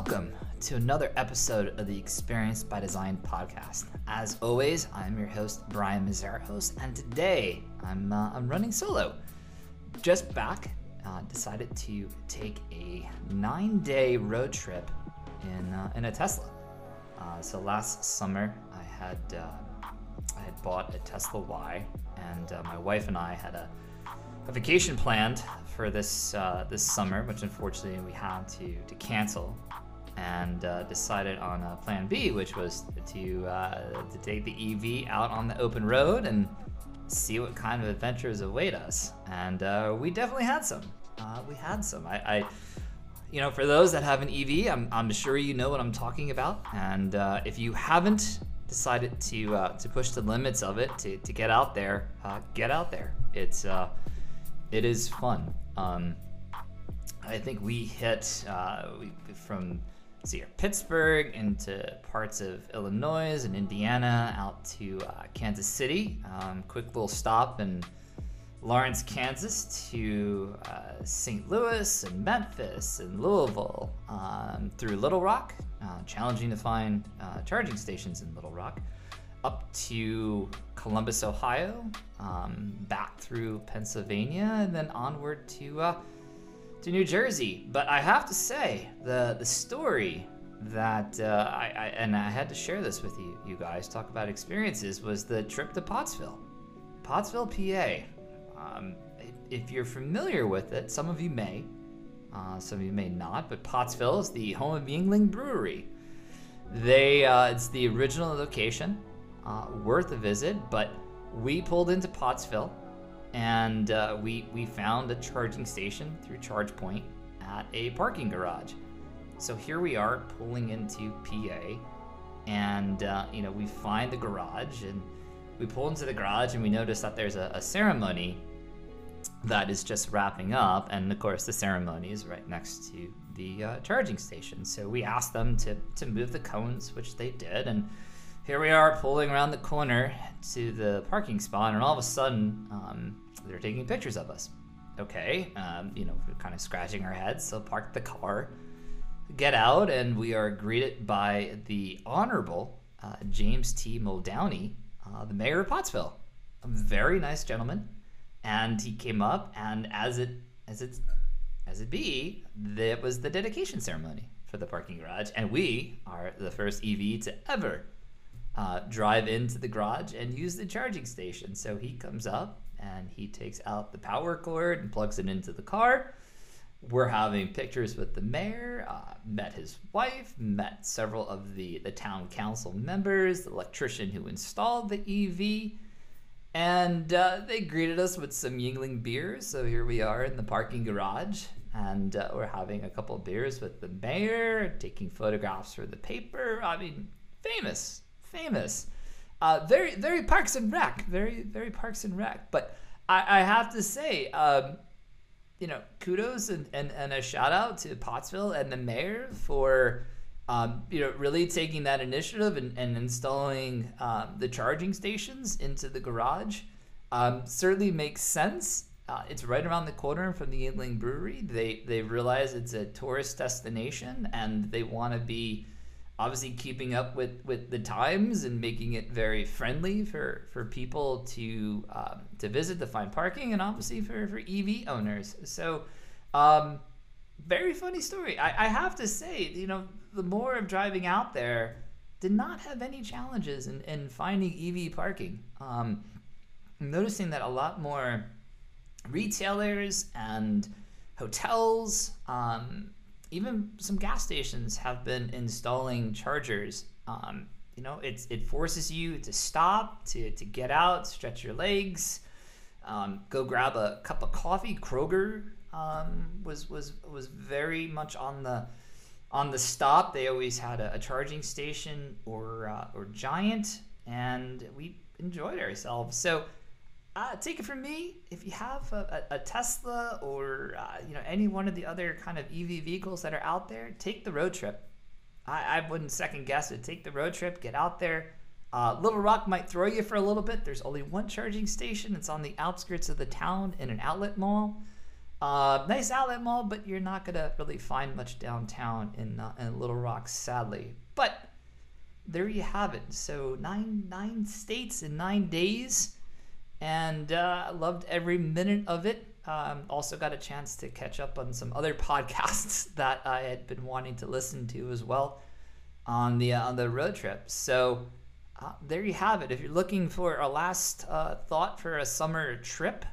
welcome to another episode of the Experience by Design podcast. As always, I'm your host Brian Mazaros, and today I'm uh, I'm running solo. Just back, uh, decided to take a nine-day road trip in uh, in a Tesla. Uh, so last summer, I had uh, I had bought a Tesla Y, and uh, my wife and I had a, a vacation planned for this uh, this summer, which unfortunately we had to to cancel, and uh, decided on a plan B, which was to uh, to take the EV out on the open road and see what kind of adventures await us. And uh, we definitely had some. Uh, we had some. I, I, you know, for those that have an EV, I'm, I'm sure you know what I'm talking about. And uh, if you haven't decided to uh, to push the limits of it to, to get out there, uh, get out there. It's uh, it is fun. Um, I think we hit uh, we, from see here, Pittsburgh into parts of Illinois and Indiana out to uh, Kansas City. Um, quick little stop in Lawrence, Kansas to uh, St. Louis and Memphis and Louisville um, through Little Rock. Uh, challenging to find uh, charging stations in Little Rock. Up to Columbus, Ohio, um, back through Pennsylvania, and then onward to uh, to New Jersey. But I have to say, the the story that uh, I, I and I had to share this with you, you guys. Talk about experiences was the trip to Pottsville, Pottsville, PA. Um, if you're familiar with it, some of you may, uh, some of you may not. But Pottsville is the home of Yuengling Brewery. They uh, it's the original location, uh, worth a visit. But we pulled into Pottsville and uh, we we found a charging station through ChargePoint at a parking garage. So here we are pulling into PA, and uh, you know we find the garage, and we pull into the garage, and we notice that there's a, a ceremony that is just wrapping up, and of course the ceremony is right next to the uh, charging station. So we asked them to to move the cones, which they did, and here we are pulling around the corner to the parking spot, and all of a sudden, um, they're taking pictures of us. Okay, um, you know, we're kind of scratching our heads, so park the car, get out, and we are greeted by the Honorable uh, James T. Muldowney, uh, the mayor of Pottsville. A very nice gentleman, and he came up, and as it as it as it be, that was the dedication ceremony for the parking garage, and we are the first EV to ever uh, drive into the garage and use the charging station. So he comes up and he takes out the power cord and plugs it into the car. We're having pictures with the mayor, uh, met his wife, met several of the, the town council members, the electrician who installed the EV, and uh, they greeted us with some Yuengling beers. So here we are in the parking garage, and uh, we're having a couple beers with the mayor, taking photographs for the paper. I mean, famous, famous. Uh, very, very Parks and Rec, very, very Parks and Rec. But I, I have to say, um, you know, kudos and, and, and a shout out to Pottsville and the mayor for, um, you know, really taking that initiative and, and installing um, the charging stations into the garage. Um, certainly makes sense. Uh, it's right around the corner from the Yuengling Brewery. They they realize it's a tourist destination and they want to be obviously keeping up with, with the times and making it very friendly for, for people to um, to visit to find parking and obviously for, for EV owners. So um, very funny story. I, I have to say, you know, the more of driving out there did not have any challenges in, in finding EV parking. Um, I'm noticing that a lot more retailers and hotels um, even some gas stations have been installing chargers. Um, you know, it's it forces you to stop, to, to get out, stretch your legs, um, go grab a cup of coffee. Kroger um, was was was very much on the on the stop. They always had a, a charging station or uh, or Giant, and we enjoyed ourselves. So uh, take it from me. If you have a, a, Tesla or uh, you know any one of the other kind of EV vehicles that are out there, take the road trip. I, I wouldn't second guess it. Take the road trip. Get out there. Uh, Little Rock might throw you for a little bit. There's only one charging station. It's on the outskirts of the town in an outlet mall. Uh, nice outlet mall, but you're not gonna really find much downtown in uh, in Little Rock, sadly. But there you have it. So nine nine states in nine days, and uh, loved every minute of it. Um, also got a chance to catch up on some other podcasts that I had been wanting to listen to as well on the uh, on the road trip. So uh, there you have it. If you're looking for a last uh, thought for a summer trip,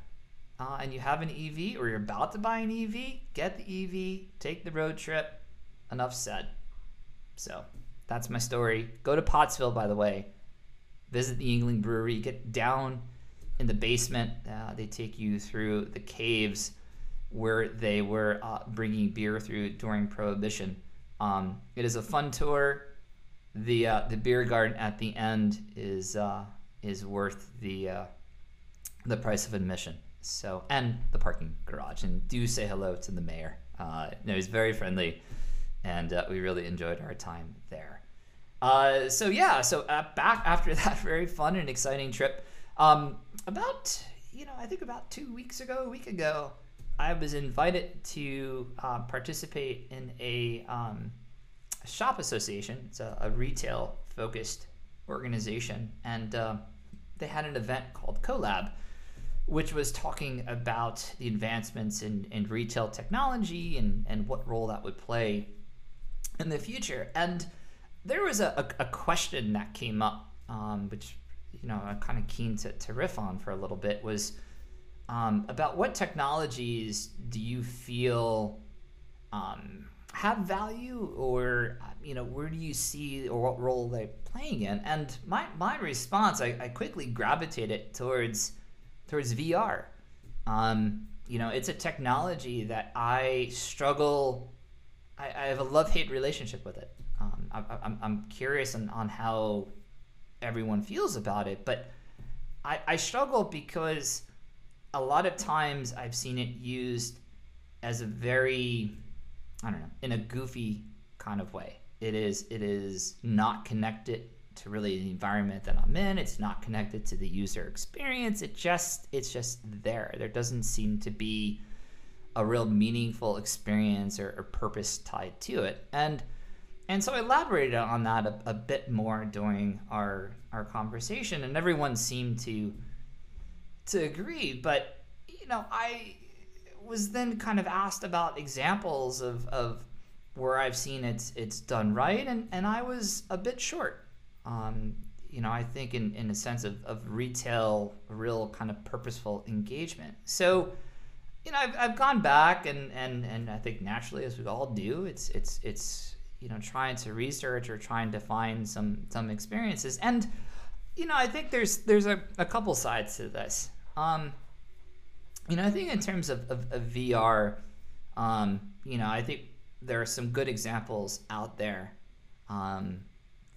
uh, and you have an EV or you're about to buy an EV, get the EV, take the road trip. Enough said. So that's my story. Go to Pottsville, by the way. Visit the Yuengling Brewery. Get down in the basement. Uh, they take you through the caves where they were uh, bringing beer through during Prohibition. Um, it is a fun tour. The uh, the beer garden at the end is uh, is worth the uh, the price of admission. So and the parking garage. And do say hello to the mayor. Uh, no, he's very friendly, and we really enjoyed our time there. So yeah, so back after that very fun and exciting trip. Um, about you know, I think about two weeks ago, a week ago, I was invited to uh, participate in a, um, shop association. It's a, a retail focused organization, and uh, they had an event called CoLab which was talking about the advancements in, in retail technology and, and what role that would play in the future. And there was a, a, a question that came up, um, which you know I'm kind of keen to, to riff on for a little bit, was um, about what technologies do you feel um, have value, or you know where do you see or what role they're playing in? And my my response, I, I quickly gravitated towards towards VR. Um, you know, it's a technology that I struggle. I, I have a love hate relationship with it. Um, I, I'm, I'm curious on, on how everyone feels about it, but I, I struggle because a lot of times I've seen it used as a very, I don't know, in a goofy kind of way. It is it is not connected to really the environment that I'm in. It's not connected to the user experience. It just it's just there. There doesn't seem to be a real meaningful experience or, or purpose tied to it. And and so I elaborated on that a, a bit more during our our conversation, and everyone seemed to to agree. But you know, I was then kind of asked about examples of, of where I've seen it's it's done right, and, and I was a bit short um, you know, I think in, in a sense of, of retail, real kind of purposeful engagement. So, you know, I've, I've gone back and, and, and I think naturally, as we all do, it's, it's, it's, you know, trying to research or trying to find some, some experiences. And, you know, I think there's, there's a, a couple sides to this. Um, you know, I think in terms of, of, of VR, um, you know, I think there are some good examples out there. Um,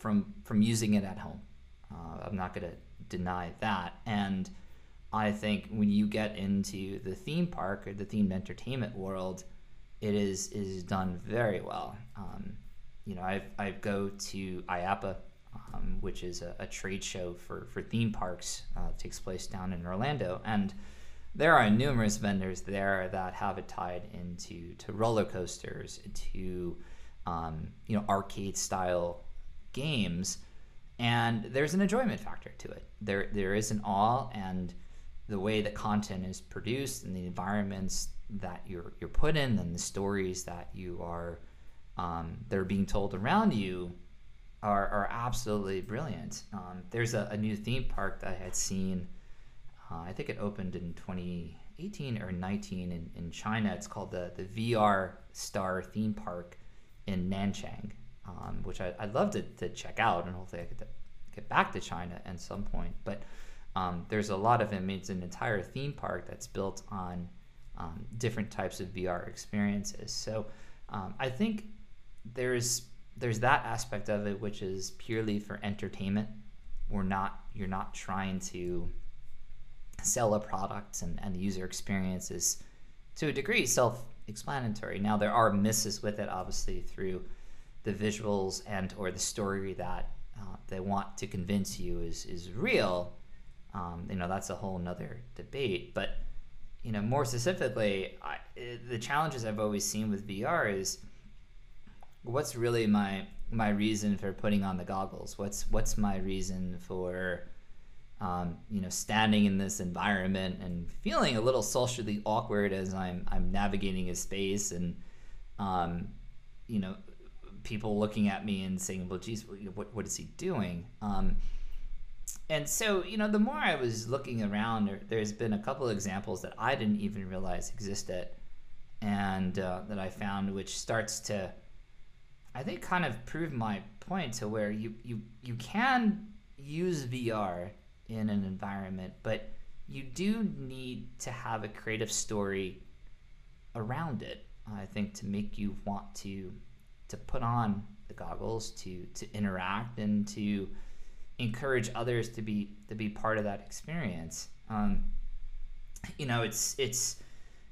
from from using it at home. Uh, I'm not going to deny that. And I think when you get into the theme park or the themed entertainment world, it is is done very well. Um, you know, I I go to IAAPA, um, which is a, a, trade show for for theme parks. Uh, takes place down in Orlando, and there are numerous vendors there that have it tied into to roller coasters, to um, you know arcade style games, and there's an enjoyment factor to it. There there is an awe and the way the content is produced and the environments that you're you're put in and the stories that you are um, that are being told around you are, are absolutely brilliant. Um, there's a, a, new theme park that I had seen. Uh, I think it opened in 2018 or 19 in, in China. It's called the the VR Star Theme Park in Nanchang, um, which I, would love to, to check out, and hopefully I get get back to China at some point. But um, there's a lot of it. It's an entire theme park that's built on um, different types of VR experiences. So um, I think there's there's that aspect of it, which is purely for entertainment. We're not you're not trying to sell a product, and, and the user experience is to a degree self-explanatory. Now there are misses with it, obviously through the visuals and or the story that uh, they want to convince you is is real, um, you know that's a whole nother debate. But you know, more specifically, I, the challenges I've always seen with VR is what's really my my reason for putting on the goggles? What's what's my reason for um, you know standing in this environment and feeling a little socially awkward as I'm I'm navigating a space and um, you know people looking at me and saying, "Well, geez, what what is he doing?" Um, and so you know the more I was looking around, there, there's been a couple examples that I didn't even realize existed, and uh, that I found, which starts to I think kind of prove my point to where you you you can use VR in an environment, but you do need to have a creative story around it. I think to make you want to to put on the goggles to to interact and to encourage others to be to be part of that experience. Um, you know, it's it's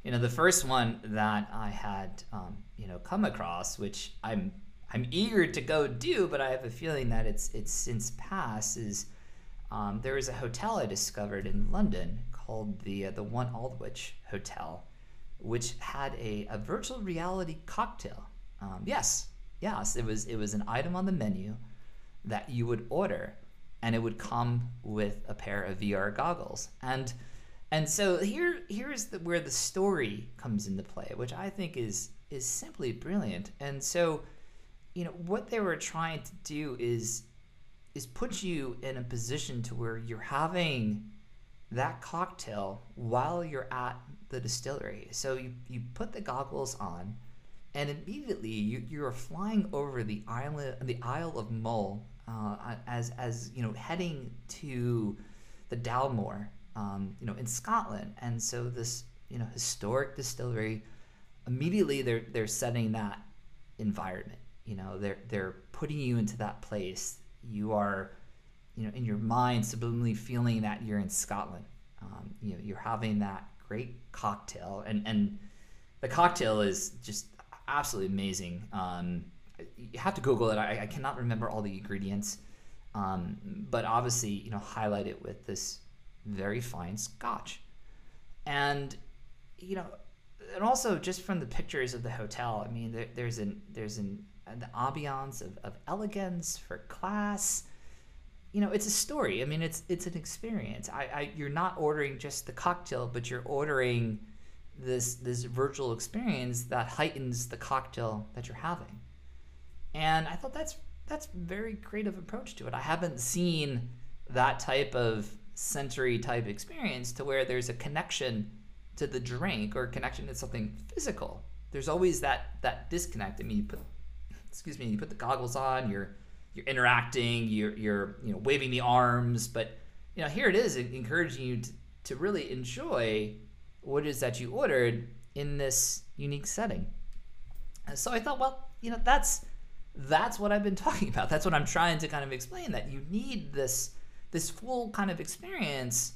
you know the first one that I had um, you know come across, which I'm I'm eager to go do, but I have a feeling that it's it's since passed. Is um, there is a hotel I discovered in London called the uh, the One Aldwych Hotel, which had a, a virtual reality cocktail. Um, yes, yes, it was it was an item on the menu that you would order, and it would come with a pair of VR goggles. And and so here here's where the story comes into play, which I think is is simply brilliant. And so you know what they were trying to do is is put you in a position to where you're having that cocktail while you're at the distillery. So you, you put the goggles on, and immediately you, you're flying over the island, the Isle of Mull, uh, as as you know, heading to the Dalmore, um, you know, in Scotland. And so this you know historic distillery, immediately they're they're setting that environment you know they're they're putting you into that place. You are you know in your mind subliminally feeling that you're in scotland. Um, you know you're having that great cocktail. And and the cocktail is just absolutely amazing. Um, you have to google it. I, I, cannot remember all the ingredients. Um, but obviously you know highlight it with this very fine scotch. And you know and also just from the pictures of the hotel i mean there, there's an there's an the ambiance of, of elegance for class. You know it's a story. I mean it's it's an experience. I, I you're not ordering just the cocktail but you're ordering this this virtual experience that heightens the cocktail that you're having. And i thought that's that's very creative approach to it. I haven't seen that type of sensory type experience to where there's a connection to the drink or connection to something physical. There's always that that disconnect. I mean you put excuse me, you put the goggles on, you're you're interacting, you're you're you know waving the arms, but you know here it is encouraging you to, to really enjoy what is that you ordered in this unique setting. so I thought, well, you know, that's that's what I've been talking about. That's what I'm trying to kind of explain that you need this this full kind of experience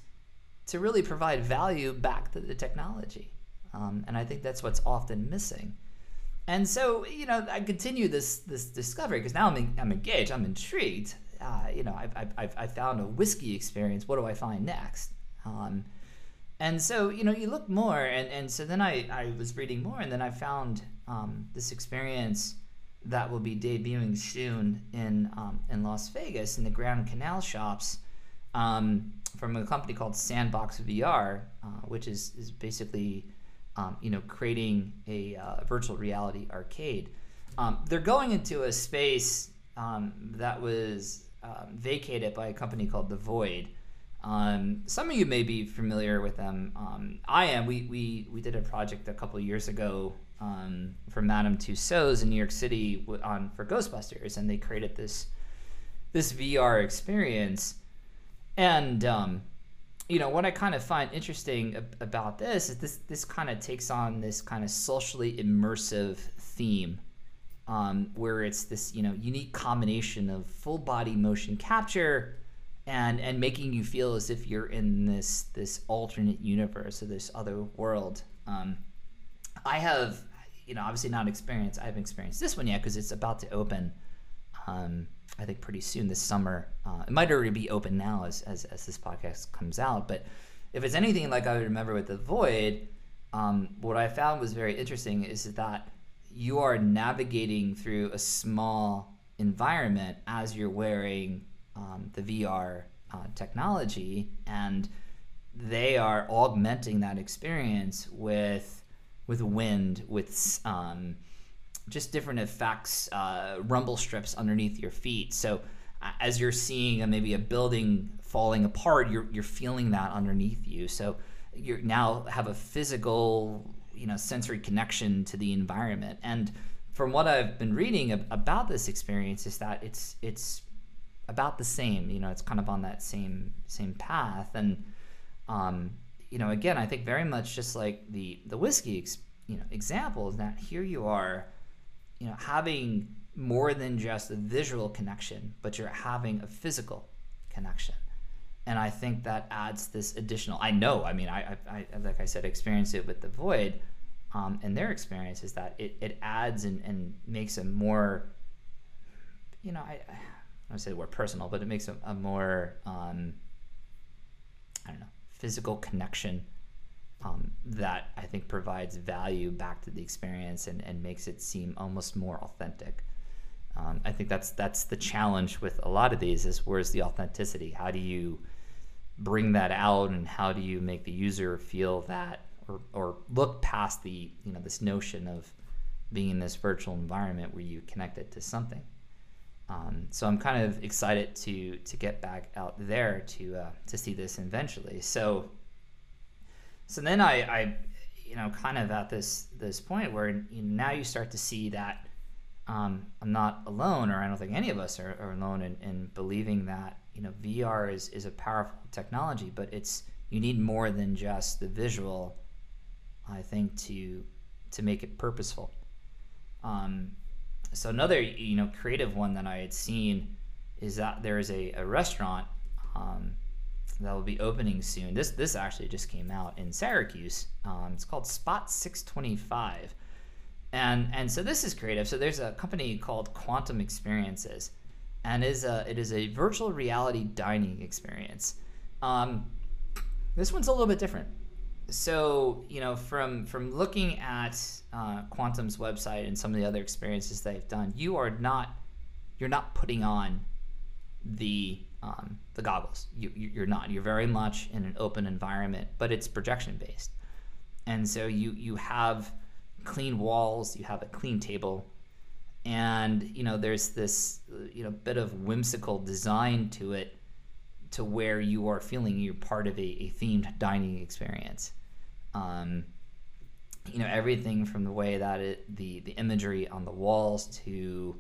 to really provide value back to the technology. Um, and I think that's what's often missing. And so, you know, I continue this this discovery because now I'm in, I'm engaged. I'm intrigued. Uh, you know, I've, I've, I've found a whiskey experience. What do I find next? Um, and so, you know, you look more, and, and so then I, I was reading more, and then I found um, this experience that will be debuting soon in um, in Las Vegas in the Grand Canal shops um, from a company called Sandbox VR, uh, which is is basically um, you know, creating a uh, virtual reality arcade. Um, they're going into a space um, that was um, vacated by a company called The Void. Um, some of you may be familiar with them. Um, I am. We, we, we did a project a couple years ago for Madame Tussauds in New York City on for Ghostbusters, and they created this this VR experience. And you know what I kind of find interesting about this is this this kind of takes on this kind of socially immersive theme, um, where it's this you know unique combination of full body motion capture, and and making you feel as if you're in this this alternate universe or this other world. Um, I have you know obviously not experienced. I haven't experienced this one yet because it's about to open. Um, I think pretty soon this summer. Uh, it might already be open now as, as, as this podcast comes out, but if it's anything like I remember with the Void, um, what I found was very interesting is that you are navigating through a small environment as you're wearing um, the VR uh, technology, and they are augmenting that experience with with wind, with um, just different effects, uh, rumble strips underneath your feet. So as you're seeing a, maybe a building falling apart, you're you're feeling that underneath you. So you now have a physical, you know, sensory connection to the environment. And from what I've been reading about this experience, is that it's it's about the same. You know, it's kind of on that same same path. And um, you know, again, I think very much just like the the whiskey, you know, example is that here you are, you know, having more than just a visual connection, but you're having a physical connection. And I think that adds this additional. I know. I mean, I, I, I like I said, experience it with the void, um, and their experience is that it, it adds and, and makes a more, you know, I, I don't say the word personal, but it makes a, a more, um, I don't know, physical connection um, that I think provides value back to the experience and, and makes it seem almost more authentic. Um, I think that's that's the challenge with a lot of these is where's the authenticity? How do you bring that out, and how do you make the user feel that, or, or look past the you know this notion of being in this virtual environment where you connect it to something. Um, so I'm kind of excited to to get back out there to uh, to see this eventually. So so then I, I you know kind of at this this point where you know, now you start to see that um, I'm not alone, or I don't think any of us are, are alone in, in, believing that you know VR is, is a powerful technology, but it's you need more than just the visual. I think to to make it purposeful. Um, so another you know creative one that I had seen is that there is a, a restaurant um, that will be opening soon. This this actually just came out in Syracuse. Um, it's called Spot Six Twenty Five and and so this is creative. So there's a company called Quantum Experiences, and is a it is a virtual reality dining experience. Um, this one's a little bit different. So you know from from looking at uh, Quantum's website and some of the other experiences they've done, you are not you're not putting on the um, the goggles. You, you're not. You're very much in an open environment, but it's projection based, and so you you have clean walls, you have a clean table, and you know there's this you know bit of whimsical design to it to where you are feeling you're part of a, a themed dining experience. Um, you know everything from the way that it the the imagery on the walls to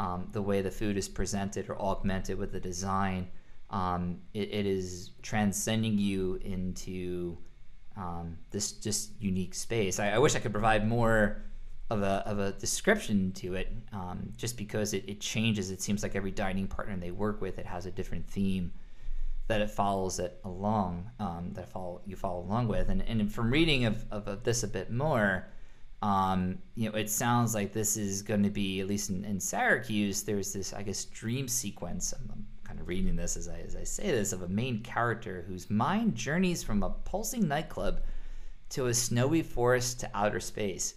um, the way the food is presented or augmented with the design. Um, it, it is transcending you into um, this just unique space. I, I, wish I could provide more of a, of a description to it, um, just because it, it, changes. It seems like every dining partner they work with, it has a different theme that it follows it along, um, that follow, you follow along with. And, and from reading of, of, of this a bit more, um, you know, it sounds like this is going to be, at least in, in Syracuse, there's this, I guess, dream sequence. I'm, kind of reading this as I, as I say this of a main character whose mind journeys from a pulsing nightclub to a snowy forest to outer space.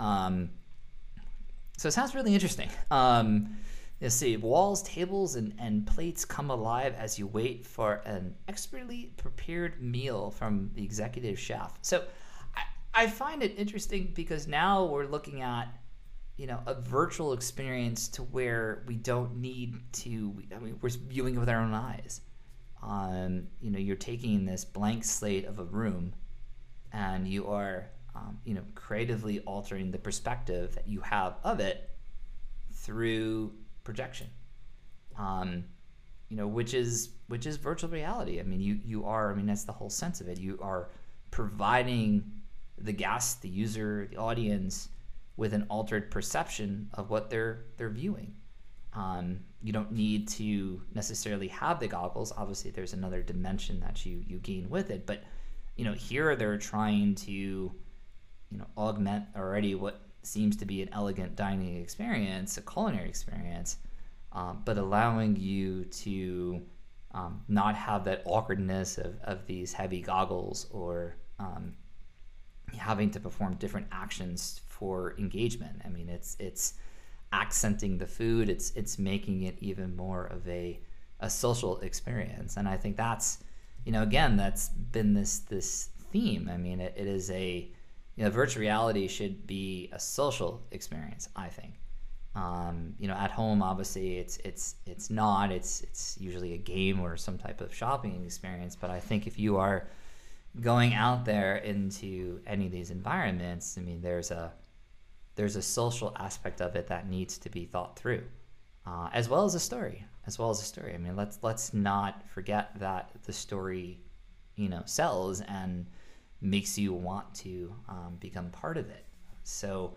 Um, so it sounds really interesting. Um, let's see, walls, tables, and, and plates come alive as you wait for an expertly prepared meal from the executive chef. So I, find it interesting because now we're looking at you know a virtual experience to where we don't need to i mean we're viewing it with our own eyes. Um, you know you're taking this blank slate of a room and you are um, you know creatively altering the perspective that you have of it through projection. Um, you know which is which is virtual reality. I mean you you are i mean that's the whole sense of it. You are providing the guest the user the audience with an altered perception of what they're they're viewing. Um, you don't need to necessarily have the goggles. Obviously, there's another dimension that you you gain with it. But you know, here they're trying to you know augment already what seems to be an elegant dining experience, a culinary experience, um, but allowing you to um, not have that awkwardness of, of these heavy goggles or um, having to perform different actions for engagement. I mean, it's it's accenting the food. It's it's making it even more of a a social experience, and I think that's you know again that's been this this theme. I mean, it, it is a you know virtual reality should be a social experience. I think. Um, you know, at home, obviously, it's it's it's not. It's it's usually a game or some type of shopping experience. But I think if you are going out there into any of these environments, I mean, there's a there's a social aspect of it that needs to be thought through, uh, as well as a story, as well as a story. I mean, let's let's not forget that the story, you know, sells and makes you want to um, become part of it. So,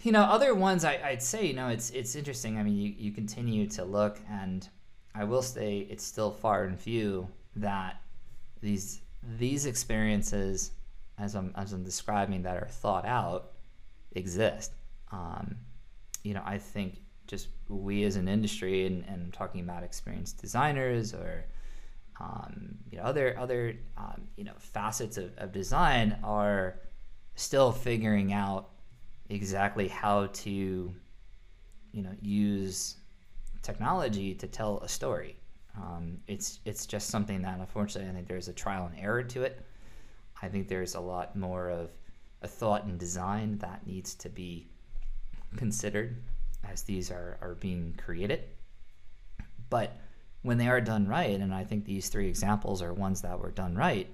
you know, other ones I, would say, you know, it's it's interesting. I mean, you, you continue to look, and I will say it's still far and few that these these experiences, as I'm as I'm describing, that are thought out exist. Um, you know, I think just we as an industry, and, and talking about experienced designers or um, you know other other um, you know facets of, of design are still figuring out exactly how to you know use technology to tell a story. Um, it's it's just something that unfortunately I think there's a trial and error to it. I think there's a lot more of a thought and design that needs to be considered as these are, are being created. But when they are done right, and I think these three examples are ones that were done right,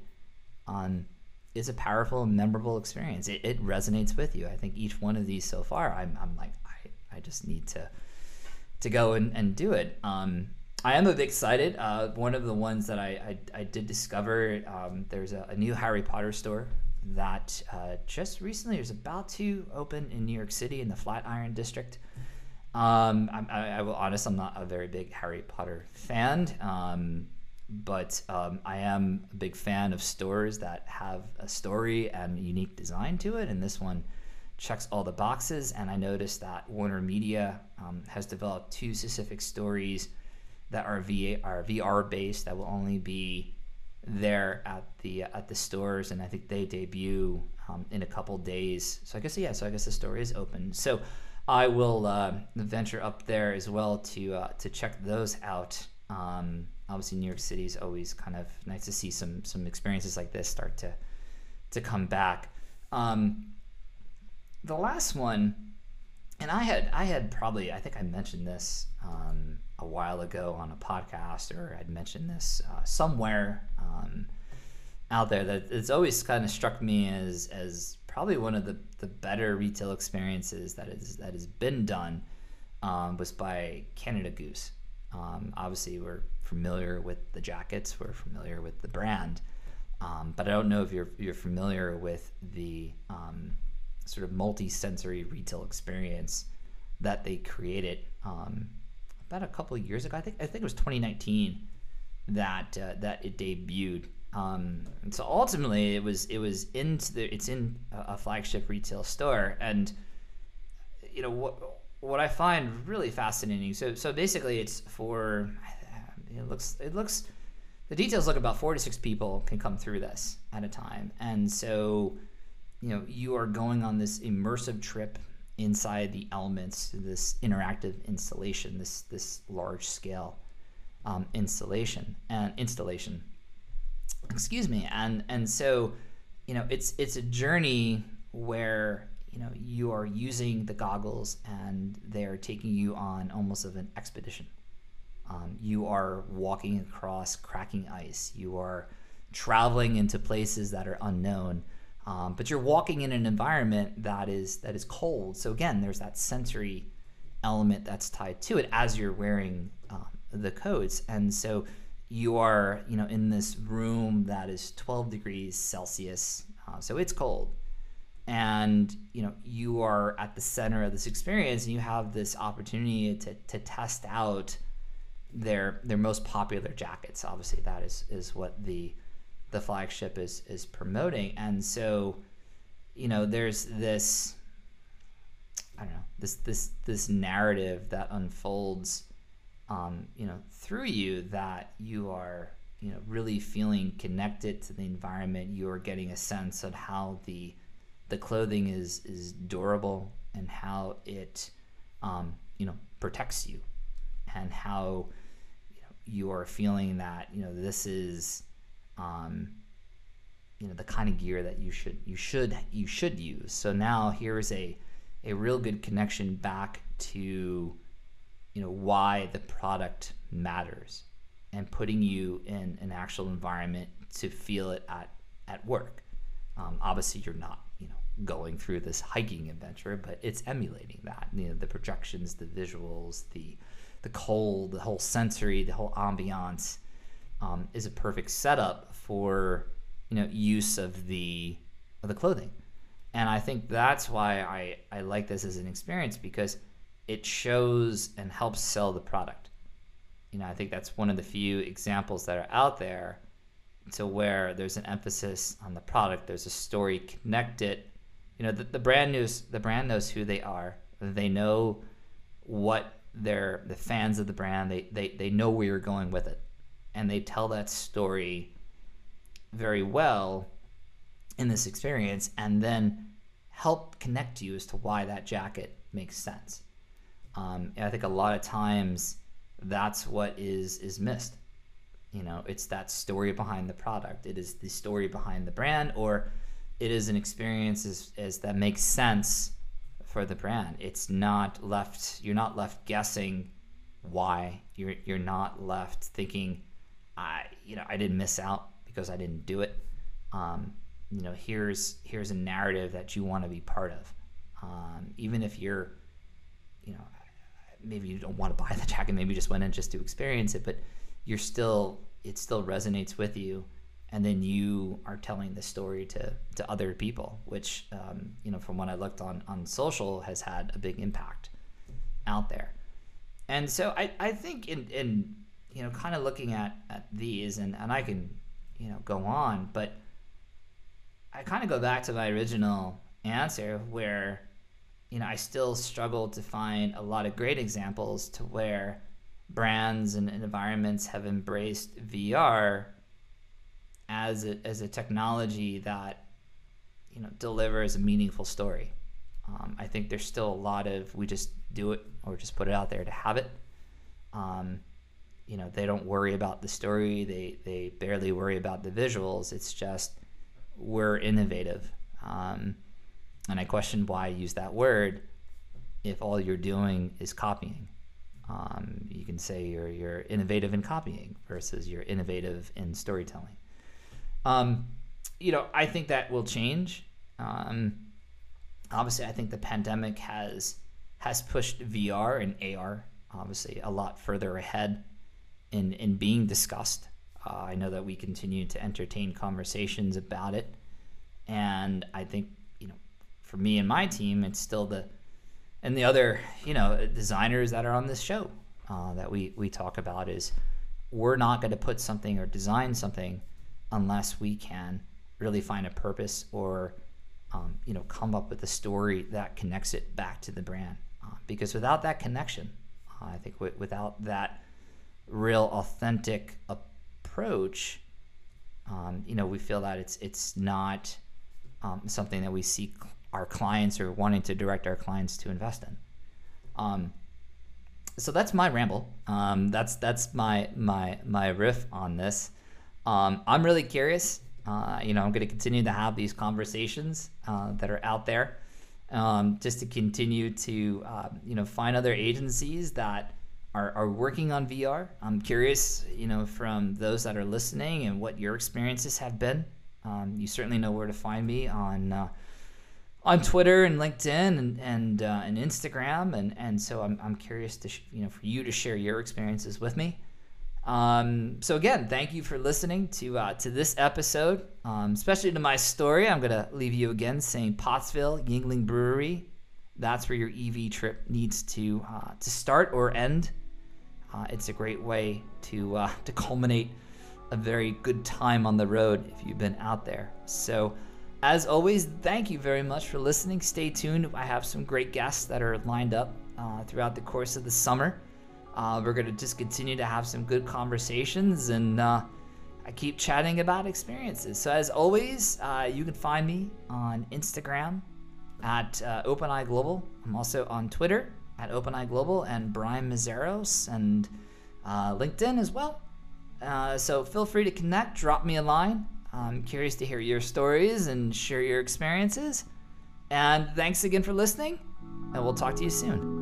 um, is a powerful, memorable experience. It, it, resonates with you. I think each one of these so far, I'm, I'm like, I, I just need to to go and, and do it. Um, I am a bit excited. Uh, one of the ones that I, I, I did discover, um, there's a, a, new Harry Potter store that uh, just recently is about to open in New York City in the Flatiron district. Um, I, I, will honest, I'm not a very big Harry Potter fan, um, but um, I am a big fan of stores that have a story and unique design to it, and this one checks all the boxes. And I noticed that Warner Media um, has developed two specific stories that are, VA, are VR based that will only be there at the at the stores, and I think they debut um, in a couple days. So I guess yeah. So I guess the store is open. So I will uh, venture up there as well to uh, to check those out. Um, obviously, New York City is always kind of nice to see some some experiences like this start to to come back. Um, the last one, and I had I had probably I think I mentioned this um, a while ago on a podcast, or I'd mentioned this uh, somewhere um, out there that it's always kind of struck me as as probably one of the, the better retail experiences that is that has been done um, was by Canada Goose. Um, obviously, we're familiar with the jackets, we're familiar with the brand, um, but I don't know if you're you're familiar with the um, sort of multi-sensory retail experience that they created um, about a couple of years ago. I think I think it was 2019 that uh, that it debuted. Um, and so ultimately, it was it was into the it's in a, a flagship retail store, and you know what what I find really fascinating. So so basically, it's for it looks it looks the details look about four to six people can come through this at a time, and so you know you are going on this immersive trip inside the elements this interactive installation this this large scale um, installation and installation. Excuse me and and so you know it's it's a journey where you know you are using the goggles and they're taking you on almost of an expedition. Um, you are walking across cracking ice. You are traveling into places that are unknown um, but you're walking in an environment that is that is cold. So again, there's that sensory element that's tied to it as you're wearing um, the coats, and so you are you know in this room that is 12 degrees Celsius, uh, so it's cold, and you know you are at the center of this experience, and you have this opportunity to to test out their their most popular jackets. Obviously, that is is what the the flagship is is promoting. And so, you know, there's this I don't know this this this narrative that unfolds um, you know, through you that you are, you know, really feeling connected to the environment. You are getting a sense of how the the clothing is is durable and how it, um, you know, protects you, and how you, know, you are feeling that you know this is. Um, you know the kind of gear that you should you should you should use. So now here's a a real good connection back to you know why the product matters and putting you in an actual environment to feel it at at work. Um, obviously, you're not you know going through this hiking adventure, but it's emulating that. You know the projections, the visuals, the the cold, the whole sensory, the whole ambiance um, is a perfect setup for you know use of the of the clothing. And I think that's why I, I like this as an experience because it shows and helps sell the product. You know, I think that's one of the few examples that are out there to where there's an emphasis on the product, there's a story connected. You know, the, the brand knows the brand knows who they are. They know what they're the fans of the brand. They they, they know where you're going with it. And they tell that story very well in this experience and then help connect you as to why that jacket makes sense. Um, I think a lot of times that's what is is missed. You know, it's that story behind the product. It is the story behind the brand, or it is an experience as, as that makes sense for the brand. It's not left. You're not left guessing why. You're you're not left thinking, I you know I didn't miss out because I didn't do it. Um, you know, here's here's a narrative that you want to be part of. Um, even if you're, you know, maybe you don't want to buy the jacket, maybe you just went in just to experience it, but you're still it still resonates with you, and then you are telling the story to to other people, which um, you know, from what I looked on on social, has had a big impact out there. And so I, I think in, in you know kind of looking at, at these and, and I can you know go on but I kind of go back to my original answer where you know I still struggle to find a lot of great examples to where brands and, environments have embraced VR as a, as a technology that you know delivers a meaningful story. Um, I think there's still a lot of we just do it or just put it out there to have it. Um, you know they don't worry about the story they they barely worry about the visuals it's just we're innovative. Um, and i question why use that word if all you're doing is copying. Um, you can say you're you're innovative in copying versus you're innovative in storytelling. Um, you know i think that will change. Um, obviously i think the pandemic has has pushed vr and ar obviously a lot further ahead in, in being discussed. Uh, I know that we continue to entertain conversations about it. And I think, you know, for me and my team, it's still the, and the other, you know, designers that are on this show uh, that we, we talk about is we're not going to put something or design something unless we can really find a purpose or, um, you know, come up with a story that connects it back to the brand. Uh, because without that connection, uh, I think w- without that real authentic approach, um, you know, we feel that it's it's not um, something that we seek our clients or wanting to direct our clients to invest in. Um, so that's my ramble. Um, that's that's my my my riff on this. Um, I'm really curious. Uh, you know, I'm going to continue to have these conversations uh, that are out there, um, just to continue to uh, you know find other agencies that are, are working on VR. I'm curious, you know, from those that are listening and what your experiences have been. Um, you certainly know where to find me on uh, on Twitter and LinkedIn and and, uh, and Instagram, and and so I'm, I'm curious to sh- you know for you to share your experiences with me. Um, so again, thank you for listening to uh, to this episode, um, especially to my story. I'm gonna leave you again saying Pottsville Yuengling Brewery. That's where your EV trip needs to uh, to start or end uh, it's a great way to uh, to culminate a very good time on the road if you've been out there. So, as always, thank you very much for listening. Stay tuned. I have some great guests that are lined up uh, throughout the course of the summer. Uh, we're going to just continue to have some good conversations and uh, I keep chatting about experiences. So, as always, uh, you can find me on Instagram at uh, OpenEye Global. I'm also on Twitter at OpenEye Global and Brian Mazeros and uh, LinkedIn as well. Uh, so, feel free to connect, drop me a line. I'm curious to hear your stories and share your experiences. And thanks again for listening, and we'll talk to you soon.